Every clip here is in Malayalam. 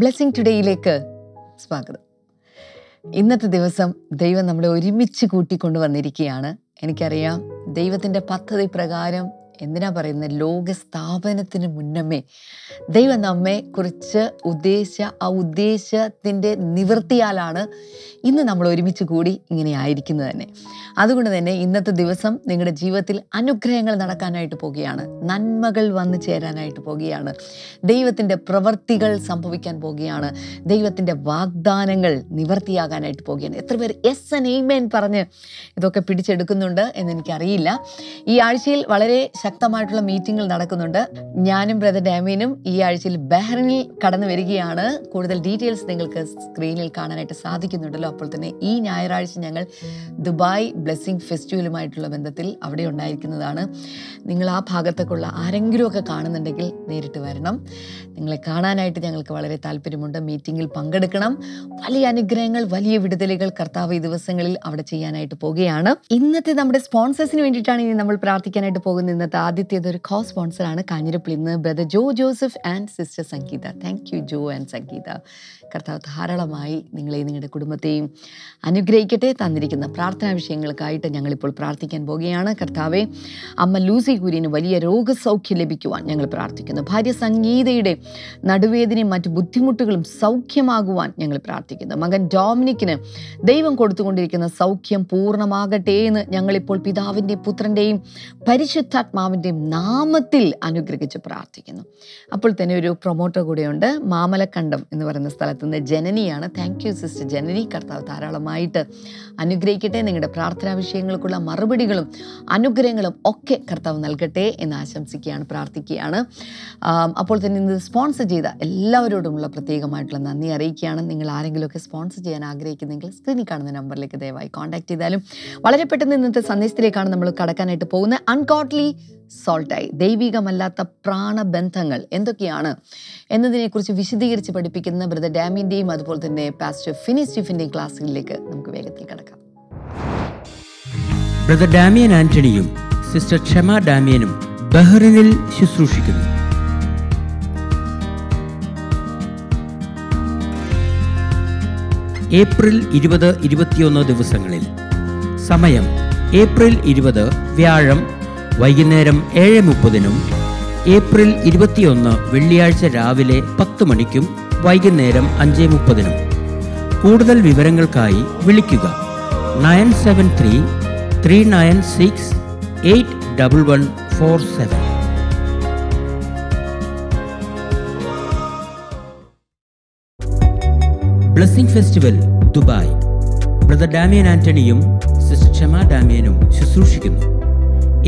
ബ്ലെസ്സിങ് ടുഡേയിലേക്ക് സ്വാഗതം. ഇന്നത്തെ ദിവസം ദൈവം നമ്മളെ ഒരുമിച്ച് കൂട്ടിക്കൊണ്ടുവന്നിരിക്കുകയാണ്. എനിക്കറിയാം ദൈവത്തിന്റെ പദ്ധതി പ്രകാരം എന്തിനാ പറയുന്നത് ലോക സ്ഥാപനത്തിന് മുന്നമേ. ദൈവം നമ്മെ കുറിച്ച് ഉദ്ദേശ ആ ഉദ്ദേശത്തിന്റെ നിവൃത്തിയാലാണ് ഇന്ന് നമ്മൾ ഒരുമിച്ച് കൂടി ഇങ്ങനെ ആയിരിക്കുന്നത് തന്നെ. അതുകൊണ്ട് തന്നെ ഇന്നത്തെ ദിവസം നിങ്ങളുടെ ജീവിതത്തിൽ അനുഗ്രഹങ്ങൾ നടക്കാനായിട്ട് പോവുകയാണ് നന്മകൾ വന്നു ചേരാനായിട്ട് പോവുകയാണ് ദൈവത്തിന്റെ പ്രവൃത്തികൾ സംഭവിക്കാൻ പോവുകയാണ് ദൈവത്തിന്റെ വാഗ്ദാനങ്ങൾ നിവർത്തിയാകാനായിട്ട് പോവുകയാണ് എത്ര പേർ എസ് എൻ എയ്മേൻ പറഞ്ഞ് ഇതൊക്കെ പിടിച്ചെടുക്കുന്നുണ്ട് എന്ന് എനിക്കറിയില്ല. ഈ ആഴ്ചയിൽ വളരെ ശക്തമായിട്ടുള്ള മീറ്റിംഗുകൾ നടക്കുന്നുണ്ട്. ഞാനും ബ്രദർ ഡാമീനും ഈ ആഴ്ചയിൽ ബഹ്റിനിൽ കടന്നു വരികയാണ്. കൂടുതൽ ഡീറ്റെയിൽസ് നിങ്ങൾക്ക് സ്ക്രീനിൽ കാണാനായിട്ട് സാധിക്കുന്നുണ്ടല്ലോ. അപ്പോൾ തന്നെ ഈ ഞായറാഴ്ച ഞങ്ങൾ ദുബായ് ബ്ലെസ്സിങ് ഫെസ്റ്റിവലുമായിട്ടുള്ള ബന്ധത്തിൽ അവിടെ ഉണ്ടായിരിക്കുന്നതാണ്. നിങ്ങൾ ആ ഭാഗത്തേക്കുള്ള ആരെങ്കിലുമൊക്കെ കാണുന്നുണ്ടെങ്കിൽ നേരിട്ട് വരണം. നിങ്ങളെ കാണാനായിട്ട് ഞങ്ങൾക്ക് വളരെ താല്പര്യമുണ്ട്. മീറ്റിങ്ങിൽ പങ്കെടുക്കണം. വലിയ അനുഗ്രഹങ്ങൾ വലിയ വിടുതലുകൾ കർത്താവ് ഈ ദിവസങ്ങളിൽ അവിടെ ചെയ്യാനായിട്ട് പോവുകയാണ് ഇന്നത്തെ നമ്മുടെ സ്പോൺസേഴ്സിന് വേണ്ടിയിട്ടാണ് ഇനി നമ്മൾ പ്രാർത്ഥിക്കാനായിട്ട് പോകുന്നത്. ഇന്നത്തെ ആദ്യത്തേത് ഒരു കോ സ്പോൺസറാണ്. കാഞ്ഞിരപ്പള്ളി ഇന്ന് brother Jo Joseph and sister Sangeetha. Thank you Jo and Sangeetha. കർത്താവ് ധാരാളമായി നിങ്ങളെയും നിങ്ങളുടെ കുടുംബത്തെയും അനുഗ്രഹിക്കട്ടെ തന്നിരിക്കുന്ന പ്രാർത്ഥനാ വിഷയങ്ങൾക്കായിട്ട് ഞങ്ങളിപ്പോൾ പ്രാർത്ഥിക്കാൻ പോവുകയാണ് കർത്താവെ അമ്മ ലൂസി കുര്യന് വലിയ രോഗസൗഖ്യം ലഭിക്കുവാൻ ഞങ്ങൾ പ്രാർത്ഥിക്കുന്നു. ഭാര്യ സംഗീതയുടെ നടുവേദനയും മറ്റ് ബുദ്ധിമുട്ടുകളും സൗഖ്യമാകുവാൻ ഞങ്ങൾ പ്രാർത്ഥിക്കുന്നു. മകൻ ഡോമിനിക്കിന് ദൈവം കൊടുത്തുകൊണ്ടിരിക്കുന്ന സൗഖ്യം പൂർണമാകട്ടെ എന്ന് ഞങ്ങളിപ്പോൾ പിതാവിന്റെ പുത്രന്റെയും പരിശുദ്ധാത്മാവിന്റെയും നാമത്തിൽ അനുഗ്രഹിച്ച് പ്രാർത്ഥിക്കുന്നു. അപ്പോൾ തന്നെ ഒരു പ്രൊമോട്ടർ കൂടെയുണ്ട്. മാമലക്കണ്ടം എന്ന് പറയുന്ന സ്ഥലത്ത് നിന്ന് ജനനിയാണ്. Thank you sister Janani. കർത്താവ് ധാരാളമായിട്ട് അനുഗ്രഹിക്കട്ടെ. നിങ്ങളുടെ പ്രാർത്ഥനാ വിഷയങ്ങൾക്കുള്ള മറുപടികളും അനുഗ്രഹങ്ങളും ഒക്കെ കർത്താവ് നൽകട്ടെ എന്ന് ആശംസിക്കുകയാണ് പ്രാർത്ഥിക്കുകയാണ്. അപ്പോൾ തന്നെ ഇത് സ്പോൺസർ ചെയ്ത എല്ലാവരോടുമുള്ള പ്രത്യേകമായിട്ടുള്ള നന്ദി അറിയിക്കുകയാണ്. നിങ്ങൾ ആരെങ്കിലുമൊക്കെ സ്പോൺസർ ചെയ്യാൻ ആഗ്രഹിക്കുന്നെങ്കിൽ സ്ക്രീനിൽ കാണുന്ന നമ്പറിലേക്ക് ദയവായി കോൺടാക്ട് ചെയ്താലും വളരെ പെട്ടെന്ന് ഇന്നത്തെ സന്ദേശത്തിലേക്കാണ് നമ്മൾ കടക്കാനായിട്ട് പോകുന്നത്. അൺകോട്ട്ലി സോൾട്ടായി ദൈവികമല്ലാത്ത പ്രാണബന്ധങ്ങൾ എന്തൊക്കെയാണ് എന്നതിനെക്കുറിച്ച് വിശദീകരിച്ച് പഠിപ്പിക്കുന്ന ബ്രദർ ഡാമിന്റെയും അതുപോലെ തന്നെ പാസ്റ്റർ ഫിനി സ്റ്റീഫിന്റെയും ക്ലാസ്സുകളിലേക്ക് നമുക്ക് വേഗത്തിൽ കടക്കാം. ബ്രദർ ഡാമിയൻ ആന്റണിയും സിസ്റ്റർ ക്ഷമ ഡാമിയനും ബഹ്റിനിൽ ശുശ്രൂഷിക്കുന്നു. ഏപ്രിൽ ഇരുപത് ഇരുപത്തിയൊന്ന് ദിവസങ്ങളിൽ. സമയം ഏപ്രിൽ ഇരുപത് വ്യാഴം വൈകുന്നേരം ഏഴ് മുപ്പതിനും ഏപ്രിൽ ഇരുപത്തിയൊന്ന് വെള്ളിയാഴ്ച രാവിലെ പത്ത് മണിക്കും വൈകുന്നേരം അഞ്ച് മുപ്പതിനും കൂടുതൽ വിവരങ്ങൾക്കായി വിളിക്കുക. Nine seven three three nine six eight double one four seven. Blessing festival Dubai. Brother Damian ആന്റണിയും sister Kshama ഡാമിയനും ശുശ്രൂഷിക്കുന്നു.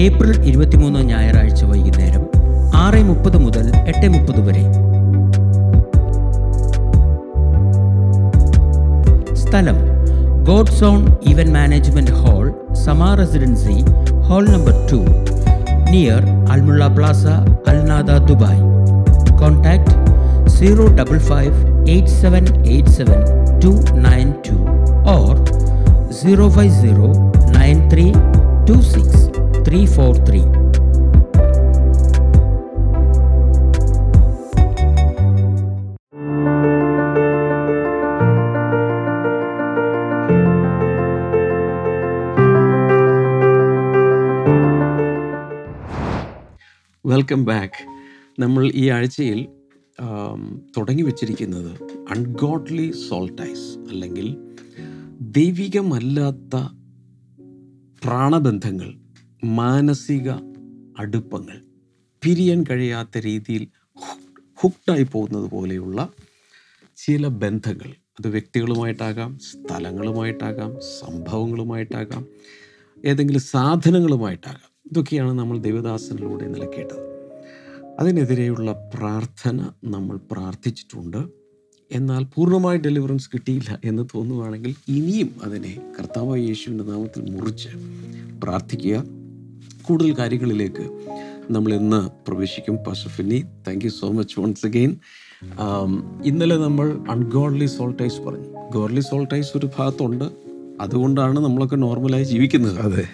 ഏപ്രിൽ ഇരുപത്തിമൂന്ന് ഞായറാഴ്ച വൈകുന്നേരം ആറ് മുപ്പത് മുതൽ എട്ട് മുപ്പത് വരെ. സ്ഥലം God zone event management hall Sama residency hall number two near Al Mulla plaza Al Nahda Dubai. Contact zero double five eight seven eight seven two nine two or zero five zero nine three two six. Three four three. Welcome back നമ്മൾ ഈ ആഴ്ചയിൽ തുടങ്ങി വച്ചിരിക്കുന്നത് അൺഗോഡ്ലി സോൾട്ടൈസ് അല്ലെങ്കിൽ ദൈവികമല്ലാത്ത പ്രാണബന്ധങ്ങൾ മാനസിക അടുപ്പങ്ങൾ. പിരിയാൻ കഴിയാത്ത രീതിയിൽ ഹുക്ഡായി പോകുന്നത് പോലെയുള്ള ചില ബന്ധങ്ങൾ. അത് വ്യക്തികളുമായിട്ടാകാം സ്ഥലങ്ങളുമായിട്ടാകാം സംഭവങ്ങളുമായിട്ടാകാം ഏതെങ്കിലും സാധനങ്ങളുമായിട്ടാകാം. ഇതൊക്കെയാണ് നമ്മൾ ദേവദാസനിലൂടെ ഇന്നലെ കേട്ടത് അതിനെതിരെയുള്ള പ്രാർത്ഥന നമ്മൾ പ്രാർത്ഥിച്ചിട്ടുണ്ട്. എന്നാൽ പൂർണമായി ഡെലിവറൻസ് കിട്ടിയില്ല എന്ന് തോന്നുവാണെങ്കിൽ ഇനിയും അതിനെ കർത്താവായ യേശുവിന്റെ നാമത്തിൽ മുറിച്ച് പ്രാർത്ഥിക്കുക. കൂടുതൽ കാര്യങ്ങളിലേക്ക് നമ്മൾ ഇന്ന് പ്രവേശിക്കും പസഫിനി thank you so much once again ഇന്നലെ നമ്മൾ അൺഗോഡ്ലി സോൾട്ടൈസ് പറഞ്ഞു. ഗോഡ്ലി സോൾട്ടൈസ് ഒരു ഭാഗത്തുണ്ട്. അതുകൊണ്ടാണ് നമ്മളൊക്കെ നോർമലായി ജീവിക്കുന്നത്. അതെ.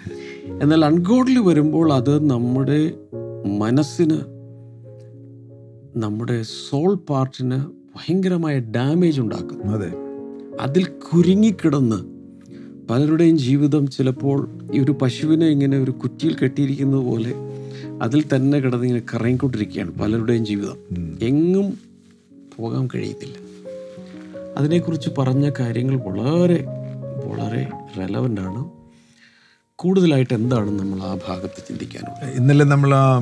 എന്നാൽ അൺഗോഡ്ലി വരുമ്പോൾ അത് നമ്മുടെ മനസ്സിന് നമ്മുടെ സോൾ പാർട്ടിന് ഭയങ്കരമായ ഡാമേജ് ഉണ്ടാക്കും അതെ. അതിൽ കുരുങ്ങിക്കിടന്ന് പലരുടെയും ജീവിതം ചിലപ്പോൾ ഈ ഒരു പശുവിനെ ഇങ്ങനെ ഒരു കുറ്റിയിൽ കെട്ടിയിരിക്കുന്നത് പോലെ അതിൽ തന്നെ കിടന്ന് ഇങ്ങനെ കറങ്ങിക്കൊണ്ടിരിക്കുകയാണ് പലരുടെയും ജീവിതം. എങ്ങും പോകാൻ കഴിയത്തില്ല. അതിനെക്കുറിച്ച് പറഞ്ഞ കാര്യങ്ങൾ വളരെ വളരെ റെലവന്റ് ആണ്. കൂടുതലായിട്ട് എന്താണ് നമ്മൾ ആ ഭാഗത്ത് ചിന്തിക്കാനുള്ളത്? ഇന്നലെ നമ്മൾ ആ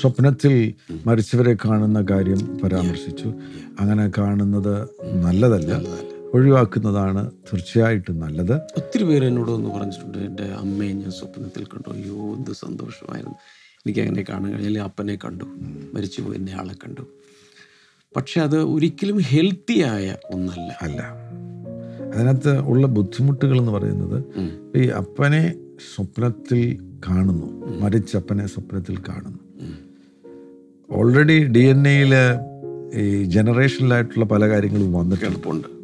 സ്വപ്നത്തിൽ മരിച്ചവരെ കാണുന്ന കാര്യം പരാമർശിച്ചു. അങ്ങനെ കാണുന്നത് നല്ലതല്ല. ഒഴിവാക്കുന്നതാണ് തീർച്ചയായിട്ടും നല്ലത്. ഒത്തിരി പേര് എന്നോട് ഒന്ന് പറഞ്ഞിട്ടുണ്ട് എന്റെ അമ്മയെ ഞാൻ സ്വപ്നത്തിൽ കണ്ടു. അയ്യോ എന്ത് സന്തോഷമായിരുന്നു. എനിക്ക് അങ്ങനെ കാണാൻ കഴിഞ്ഞാൽ അപ്പനെ കണ്ടു മരിച്ചു എന്നെ ആളെ കണ്ടു. പക്ഷെ അത് ഒരിക്കലും ഹെൽത്തി ആയ ഒന്നല്ല. അല്ല. അതിനകത്ത് ഉള്ള ബുദ്ധിമുട്ടുകൾ എന്ന് പറയുന്നത് ഈ അപ്പനെ സ്വപ്നത്തിൽ കാണുന്നു മരിച്ചപ്പനെ സ്വപ്നത്തിൽ കാണുന്നു. ഓൾറെഡി ഡി എൻ എയിൽ ഈ ജനറേഷനിലായിട്ടുള്ള പല കാര്യങ്ങളും വന്നിട്ടുണ്ട്.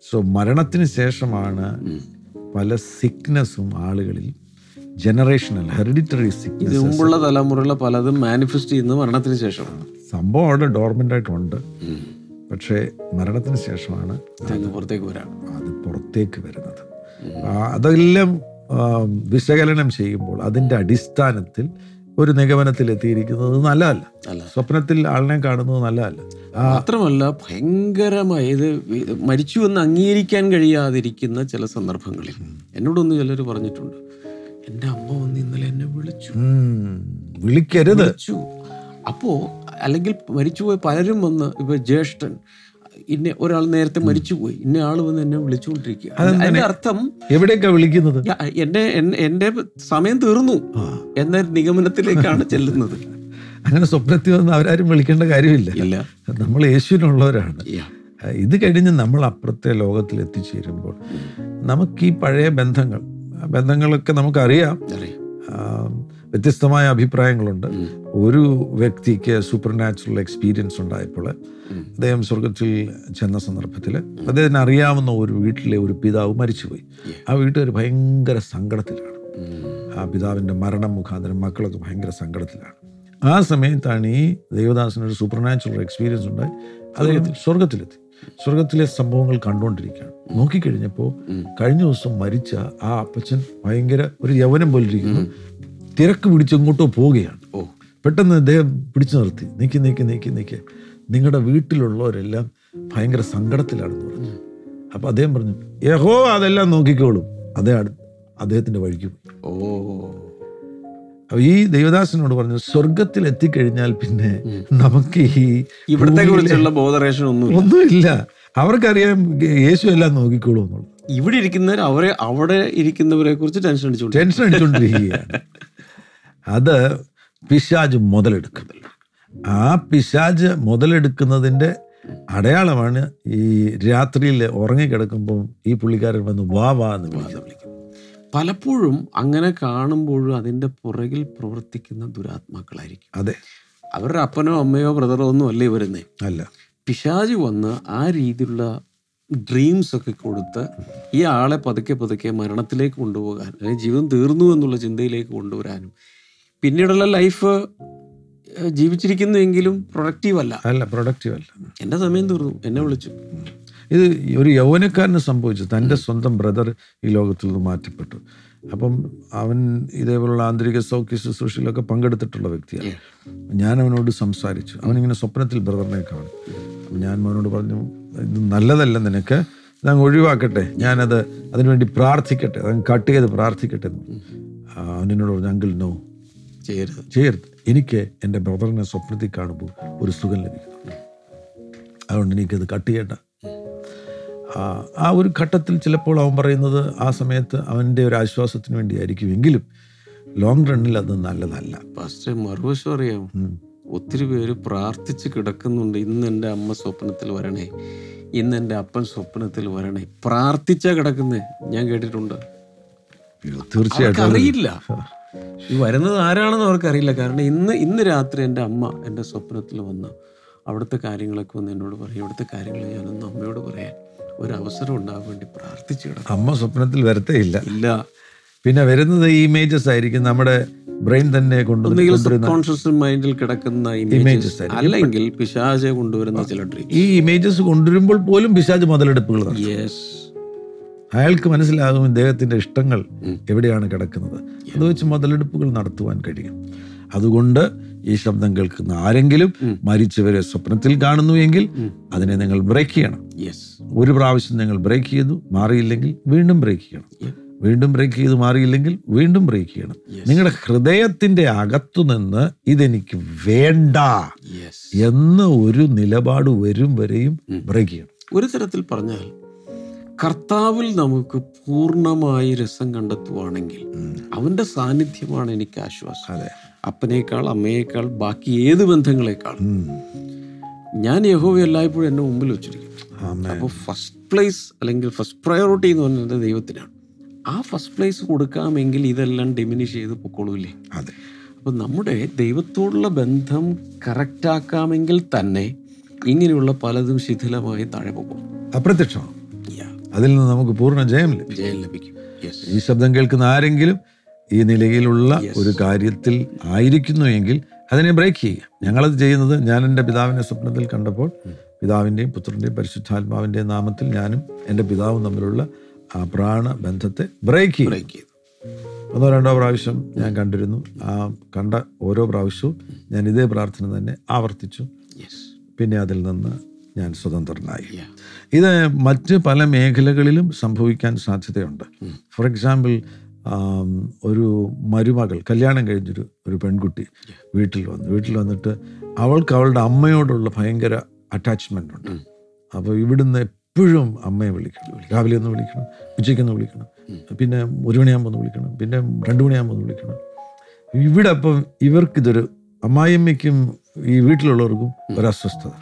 സോ മരണത്തിന് ശേഷമാണ് പല സിക്നസ്സും ആളുകളിൽ ജനറേഷണൽ ഹെറിഡിറ്ററി സിക്നസ് മുമ്പുള്ള തലമുറയിലെ പലതും മാനിഫെസ്റ്റ് ചെയ്യുന്നത് മരണത്തിന് ശേഷമാണ്. സംഭവം അവിടെ ഡോർമെന്റ് ആയിട്ടുണ്ട് പക്ഷേ മരണത്തിന് ശേഷമാണ് പുറത്തേക്ക് വരാം. അത് പുറത്തേക്ക് വരുന്നത്. അതെല്ലാം വിശകലനം ചെയ്യുമ്പോൾ അതിന്റെ അടിസ്ഥാനത്തിൽ ഒരു നിഗമനത്തിൽ എത്തിയിരിക്കുന്നത് നല്ലതല്ല. സ്വപ്നത്തിൽ ആളിനെ കാണുന്നത് നല്ലതല്ല. മാത്രമല്ല ഭയങ്കരമായ ഇത് മരിച്ചു എന്ന് അംഗീകരിക്കാൻ കഴിയാതിരിക്കുന്ന ചില സന്ദർഭങ്ങളിൽ. എന്നോടൊന്ന് ചിലർ പറഞ്ഞിട്ടുണ്ട്. എന്റെ അമ്മ വന്ന് ഇന്നലെ എന്നെ വിളിച്ചു. വിളിക്കരുത്. വിളിച്ചു. അപ്പോ അല്ലെങ്കിൽ മരിച്ചുപോയ പലരും വന്ന് ഇപ്പൊ ജ്യേഷ്ഠൻ ഇന്ന ഒരാൾ നേരത്തെ മരിച്ചുപോയി. ഇന്ന ആൾ വന്ന് എന്നെ വിളിച്ചുകൊണ്ടിരിക്കുക. അതിന്റെ അർത്ഥം എവിടെയൊക്കെ വിളിക്കുന്നത്? എന്റെ എന്റെ സമയം തീർന്നു എന്ന നിഗമനത്തിലേക്കാണ് ചെല്ലുന്നത്. അങ്ങനെ സ്വപ്നത്തിൽ വന്ന് അവരാരും വിളിക്കേണ്ട കാര്യമില്ല. ഇല്ല. നമ്മൾ യേശുവിനുള്ളവരാണ്. ഇത് കഴിഞ്ഞ് നമ്മൾ അപ്പുറത്തെ ലോകത്തിൽ എത്തിച്ചേരുമ്പോൾ നമുക്ക് ഈ പഴയ ബന്ധങ്ങൾ ബന്ധങ്ങളൊക്കെ നമുക്കറിയാം. വ്യത്യസ്തമായ അഭിപ്രായങ്ങളുണ്ട്. ഒരു വ്യക്തിക്ക് സൂപ്പർ നാച്ചുറൽ എക്സ്പീരിയൻസ് ഉണ്ടായപ്പോൾ അദ്ദേഹം സ്വർഗത്തിൽ ചെന്ന സന്ദർഭത്തിൽ അദ്ദേഹത്തിന് അറിയാവുന്ന ഒരു വീട്ടിലെ ഒരു പിതാവ് മരിച്ചുപോയി. ആ വീട്ടുകാർ ഭയങ്കര സങ്കടത്തിലാണ്. ആ പിതാവിന്റെ മരണം മുഖാന്തരം മക്കളൊക്കെ ഭയങ്കര സങ്കടത്തിലാണ്. ആ സമയത്താണ് ഈ ദേവദാസന് ഒരു സൂപ്പർ നാച്ചുറൽ എക്സ്പീരിയൻസ് ഉണ്ടായി അദ്ദേഹം സ്വർഗത്തിലെത്തി സ്വർഗത്തിലെ സംഭവങ്ങൾ കണ്ടുകൊണ്ടിരിക്കുകയാണ്. നോക്കിക്കഴിഞ്ഞപ്പോൾ കഴിഞ്ഞ ദിവസം മരിച്ച ആ അപ്പച്ചൻ ഭയങ്കര ഒരു യവനം പോലിരിക്കുന്നു. തിരക്ക് പിടിച്ച് എങ്ങോട്ടോ പോവുകയാണ്. ഓ. പെട്ടെന്ന് അദ്ദേഹം പിടിച്ചു നിർത്തി. നീക്കി നീക്കി നീക്കി നീക്കി. നിങ്ങളുടെ വീട്ടിലുള്ളവരെല്ലാം ഭയങ്കര സങ്കടത്തിലാണെന്ന് പറഞ്ഞു. അപ്പോൾ അദ്ദേഹം പറഞ്ഞു യഹോ അതെല്ലാം നോക്കിക്കോളും. അതേ അദ്ദേഹത്തിന്റെ വഴിക്ക് പോയി. ഓ. അപ്പൊ ഈ ദേവദാസനോട് പറഞ്ഞു സ്വർഗത്തിൽ എത്തിക്കഴിഞ്ഞാൽ പിന്നെ നമുക്ക് ഈ ഇവിടത്തെ കുറിച്ചുള്ള ബോധറേഷൻ ഒന്നും ഒന്നുമില്ല. അവർക്കറിയാം യേശു എല്ലാം നോക്കിക്കോളൂ എന്നുള്ളത്. ഇവിടെ ഇരിക്കുന്നവർ അവരെ അവിടെ ഇരിക്കുന്നവരെ കുറിച്ച് ടെൻഷൻ അടിച്ചു ടെൻഷൻ അടിച്ചുകൊണ്ടിരിക്കുകയാണ് അത് പിശാജ് മുതലെടുക്കുന്നില്ല. ആ പിശാജ് മുതലെടുക്കുന്നതിന്റെ അടയാളമാണ് ഈ രാത്രിയിൽ ഉറങ്ങിക്കിടക്കുമ്പോൾ ഈ പുള്ളിക്കാരൻ വന്ന് വാ വാ എന്ന് വിളിക്കുന്നത് വിളിക്കും. പലപ്പോഴും അങ്ങനെ കാണുമ്പോഴും അതിന്റെ പുറകിൽ പ്രവർത്തിക്കുന്ന ദുരാത്മാക്കളായിരിക്കും. അതെ. അവരുടെ അപ്പനോ അമ്മയോ ബ്രദറോ ഒന്നും അല്ലേ വരുന്നേ? അല്ല. പിശാജ് വന്ന് ആ രീതിയിലുള്ള ഡ്രീംസ് ഒക്കെ കൊടുത്ത് ഈ ആളെ പതുക്കെ പതുക്കെ മരണത്തിലേക്ക് കൊണ്ടുപോകാൻ അല്ലെങ്കിൽ ജീവിതം തീർന്നു എന്നുള്ള ചിന്തയിലേക്ക് കൊണ്ടുവരാനും പിന്നീടുള്ള ലൈഫ് ജീവിച്ചിരിക്കുന്നുവെങ്കിലും പ്രൊഡക്റ്റീവ് അല്ല. അല്ല പ്രൊഡക്റ്റീവ് അല്ല. എന്റെ സമയം തീർന്നു. എന്നെ വിളിച്ചു. ഇത് ഒരു യൗവനക്കാരന് സംഭവിച്ചു. തന്റെ സ്വന്തം ബ്രദർ ഈ ലോകത്തിൽ നിന്ന് മാറ്റപ്പെട്ടു. അപ്പം അവൻ ഇതേപോലുള്ള ആന്തരിക സൗഖ്യ ശുശ്രൂഷയിലൊക്കെ പങ്കെടുത്തിട്ടുള്ള വ്യക്തിയാണ്. ഞാൻ അവനോട് സംസാരിച്ചു. അവനിങ്ങനെ സ്വപ്നത്തിൽ ബ്രദറിനെ കാണും. അപ്പം ഞാൻ അവനോട് പറഞ്ഞു ഇത് നല്ലതല്ല നിനക്ക്. ഇത് അങ്ങ് ഒഴിവാക്കട്ടെ. ഞാനത് അതിനുവേണ്ടി പ്രാർത്ഥിക്കട്ടെ. അതങ്ങ് കട്ട് ചെയ്ത് പ്രാർത്ഥിക്കട്ടെ. ആ, പറഞ്ഞു അങ്കിൾ നോ ചെയ്യരുത്. ചെയ്യരുത്. എനിക്ക് എന്റെ ബ്രദറിനെ സ്വപ്നത്തിൽ കാണുമ്പോൾ ഒരു സുഖം ലഭിക്കുന്നു അതുകൊണ്ട് എനിക്കത് കട്ട് ചെയ്യേണ്ട. ആ, ഒരു ഘട്ടത്തിൽ ചിലപ്പോൾ അവൻ പറയുന്നത് ആ സമയത്ത് അവന്റെ ഒരു ആശ്വാസത്തിന് വേണ്ടിയായിരിക്കും. എങ്കിലും ലോങ് റണ്ണിൽ അത് നല്ലതല്ല. പക്ഷേ മറുവശം അറിയാം. ഒത്തിരി പേര് പ്രാർത്ഥിച്ച് കിടക്കുന്നുണ്ട്. ഇന്ന് എന്റെ അമ്മ സ്വപ്നത്തിൽ വരണേ. ഇന്ന് എന്റെ അപ്പൻ സ്വപ്നത്തിൽ വരണേ. പ്രാർത്ഥിച്ചാ കിടക്കുന്നേ. ഞാൻ കേട്ടിട്ടുണ്ട്. തീർച്ചയായിട്ടും. അറിയില്ല ഈ വരുന്നത് ആരാണെന്ന് അവർക്കറിയില്ല. കാരണം ഇന്ന് ഇന്ന് രാത്രി എന്റെ അമ്മ എന്റെ സ്വപ്നത്തിൽ വന്ന് അവിടുത്തെ കാര്യങ്ങളൊക്കെ ഒന്ന് എന്നോട് പറയും. ഇവിടുത്തെ കാര്യങ്ങൾ ഞാനൊന്ന് അമ്മയോട് പറയാൻ ഒരു അവസരം ഉണ്ടാകാൻ വേണ്ടി പ്രാർത്ഥിച്ചു അമ്മ സ്വപ്നത്തിൽ വരത്തേ ഇല്ല. ഇല്ല. പിന്നെ വരുന്നത് ഈ ഇമേജസ് ആയിരിക്കും. നമ്മുടെ ബ്രെയിൻ തന്നെ കോൺഷ്യസ് മൈൻഡിൽ കിടക്കുന്ന ഇമേജസ്. അല്ലെങ്കിൽ പിശാച കൊണ്ടുവരുന്ന ചില ഈ ഇമേജസ് കൊണ്ടുവരുമ്പോൾ പോലും പിശാജ് മുതലെടുപ്പുകൾ. യെസ് അയാൾക്ക് മനസ്സിലാകും ഇദ്ദേഹത്തിന്റെ ഇഷ്ടങ്ങൾ. എവിടെയാണ് കിടക്കുന്നത്. അത് വെച്ച് മുതലെടുപ്പുകൾ നടത്തുവാൻ കഴിയും. അതുകൊണ്ട് ഈ ശബ്ദം കേൾക്കുന്ന ആരെങ്കിലും. മരിച്ചവരെ സ്വപ്നത്തിൽ കാണുന്നു എങ്കിൽ അതിനെ നിങ്ങൾ ബ്രേക്ക് ചെയ്യണം. യെസ് ഒരു പ്രാവശ്യം നിങ്ങൾ ബ്രേക്ക് ചെയ്തു മാറിയില്ലെങ്കിൽ വീണ്ടും ബ്രേക്ക് ചെയ്യണം. വീണ്ടും ബ്രേക്ക് ചെയ്ത് മാറിയില്ലെങ്കിൽ വീണ്ടും ബ്രേക്ക് ചെയ്യണം. നിങ്ങളുടെ ഹൃദയത്തിന്റെ അകത്തുനിന്ന് ഇതെനിക്ക് വേണ്ട എന്ന ഒരു നിലപാട് വരും വരെയും ബ്രേക്ക് ചെയ്യണം. ഒരു തരത്തിൽ പറഞ്ഞാൽ കർത്താവിൽ നമുക്ക് പൂർണമായി രസം കണ്ടെത്തുവാണെങ്കിൽ അവന്റെ സാന്നിധ്യമാണ് എനിക്ക് ആശ്വാസം. അതെ. അപ്പനേക്കാൾ അമ്മയേക്കാൾ ബാക്കി ഏത് ബന്ധങ്ങളെക്കാൾ ഞാൻ യഹോവ എല്ലായ്പ്പോഴും എന്നെ മുമ്പിൽ വെച്ചിരിക്കും. അപ്പോൾ ഫസ്റ്റ് പ്ലേസ് അല്ലെങ്കിൽ ഫസ്റ്റ് പ്രയോറിറ്റി എന്ന് പറയുന്നത് ദൈവത്തിനാണ്. ആ ഫസ്റ്റ് പ്ലേസ് കൊടുക്കാമെങ്കിൽ ഇതെല്ലാം ഡിമിനിഷ് ചെയ്ത് പൊക്കോളൂല്ലേ? അതെ. അപ്പോൾ നമ്മുടെ ദൈവത്തോടുള്ള ബന്ധം കറക്റ്റാക്കാമെങ്കിൽ തന്നെ ഇങ്ങനെയുള്ള പലതും ശിഥിലമായി താഴെ പോകും. അപ്രത്യക്ഷമാണ് അതിൽ നിന്ന് നമുക്ക് പൂർണ ജയം ലഭിക്കും. ജയം ലഭിക്കും. ഈ ശബ്ദം കേൾക്കുന്ന ആരെങ്കിലും ഈ നിലയിലുള്ള ഒരു കാര്യത്തിൽ ആയിരിക്കുന്നു എങ്കിൽ അതിനെ ബ്രേക്ക് ചെയ്യുക. ഞങ്ങളത് ചെയ്യുന്നത് ഞാൻ എന്റെ പിതാവിനെ സ്വപ്നത്തിൽ കണ്ടപ്പോൾ പിതാവിന്റെയും പുത്രന്റെയും പരിശുദ്ധാത്മാവിന്റെയും നാമത്തിൽ ഞാനും എന്റെ പിതാവും തമ്മിലുള്ള ആ പ്രാണ ബന്ധത്തെ ബ്രേക്ക് ബ്രേക്ക് ചെയ്തു ഒന്നോ രണ്ടോ പ്രാവശ്യം ഞാൻ കണ്ടിരുന്നു. ആ കണ്ട ഓരോ പ്രാവശ്യവും ഞാൻ ഇതേ പ്രാർത്ഥന തന്നെ ആവർത്തിച്ചു. പിന്നെ അതിൽ നിന്ന് ഞാൻ സ്വതന്ത്രനായി. ഇത് മറ്റ് പല മേഖലകളിലും സംഭവിക്കാൻ സാധ്യതയുണ്ട്. ഫോർ എക്സാമ്പിൾ ഒരു മരുമകൾ കല്യാണം കഴിഞ്ഞൊരു ഒരു പെൺകുട്ടി വീട്ടിൽ വന്നു. വീട്ടിൽ വന്നിട്ട് അവൾക്ക് അവളുടെ അമ്മയോടുള്ള ഭയങ്കര അറ്റാച്ച്മെന്റ് ഉണ്ട്. അപ്പോൾ ഇവിടുന്ന് എപ്പോഴും അമ്മയെ വിളിക്കണം. രാവിലെ ഒന്ന് വിളിക്കണം ഉച്ചയ്ക്കൊന്ന് വിളിക്കണം പിന്നെ ഒരു മണിയാകുമ്പോൾ ഒന്ന് വിളിക്കണം പിന്നെ രണ്ട് മണിയാകുമ്പോൾ ഒന്ന് വിളിക്കണം. ഇവിടെ അപ്പം ഇവർക്കിതൊരു അമ്മായിയമ്മയ്ക്കും ഈ വീട്ടിലുള്ളവർക്കും ഒരു അസ്വസ്ഥത.